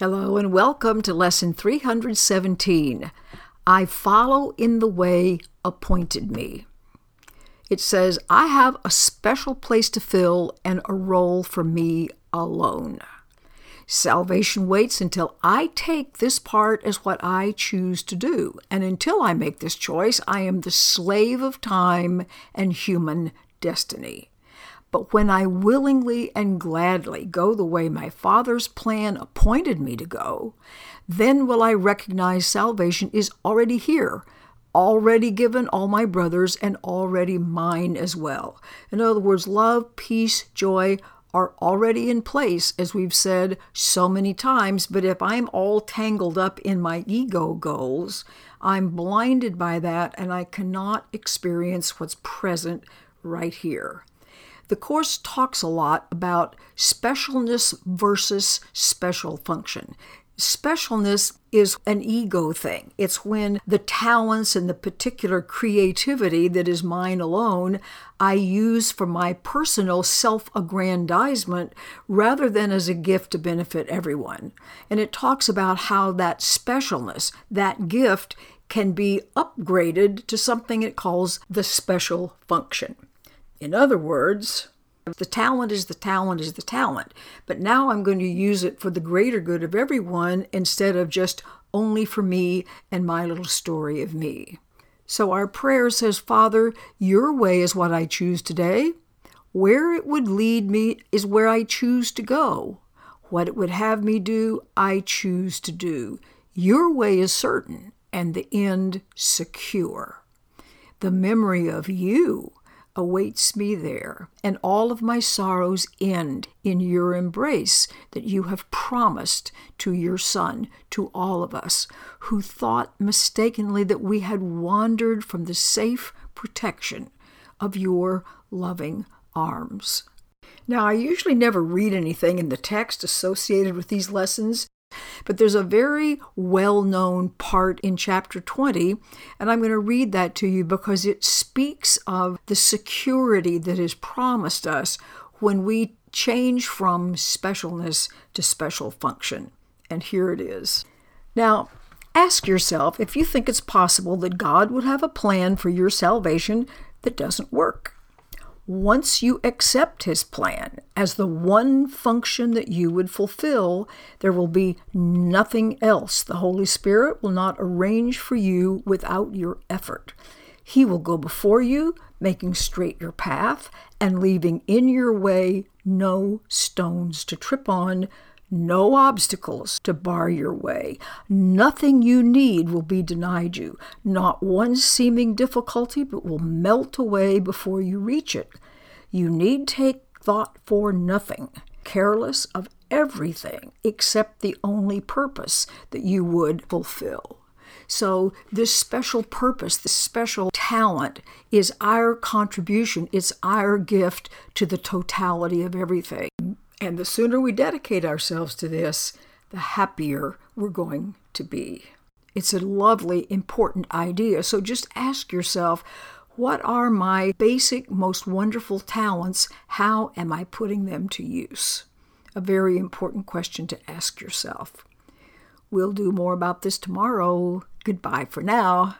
Hello and welcome to lesson 317. I follow in the way appointed me. It says, I have a special place to fill and a role for me alone. Salvation waits until I take this part as what I choose to do. And until I make this choice, I am the slave of time and human destiny. But when I willingly and gladly go the way my Father's plan appointed me to go, then will I recognize salvation is already here, already given all my brothers, and already mine as well. In other words, love, peace, joy are already in place, as we've said so many times. But if I'm all tangled up in my ego goals, I'm blinded by that and I cannot experience what's present right here. The Course talks a lot about specialness versus special function. Specialness is an ego thing. It's when the talents and the particular creativity that is mine alone I use for my personal self aggrandizement rather than as a gift to benefit everyone. And it talks about how that specialness, that gift, can be upgraded to something it calls the special function. In other words, the talent is the talent is the talent, but now I'm going to use it for the greater good of everyone instead of just only for me and my little story of me. So our prayer says, Father, your way is what I choose today. Where it would lead me is where I choose to go. What it would have me do, I choose to do. Your way is certain and the end secure. The memory of you awaits me there, and all of my sorrows end in your embrace that you have promised to your Son, to all of us, who thought mistakenly that we had wandered from the safe protection of your loving arms. Now, I usually never read anything in the text associated with these lessons but there's a very well known part in chapter 20, and I'm going to read that to you because it speaks of the security that is promised us when we change from specialness to special function. And here it is. Now, ask yourself if you think it's possible that God would have a plan for your salvation that doesn't work once you accept his plan as the one function that you would fulfill, there will be nothing else. The Holy Spirit will not arrange for you without your effort. He will go before you, making straight your path and leaving in your way no stones to trip on, no obstacles to bar your way. Nothing you need will be denied you. Not one seeming difficulty, but will melt away before you reach it. You need take thought for nothing, careless of everything except the only purpose that you would fulfill. So, this special purpose, this special talent is our contribution, it's our gift to the totality of everything. And the sooner we dedicate ourselves to this, the happier we're going to be. It's a lovely, important idea. So just ask yourself what are my basic, most wonderful talents? How am I putting them to use? A very important question to ask yourself. We'll do more about this tomorrow. Goodbye for now.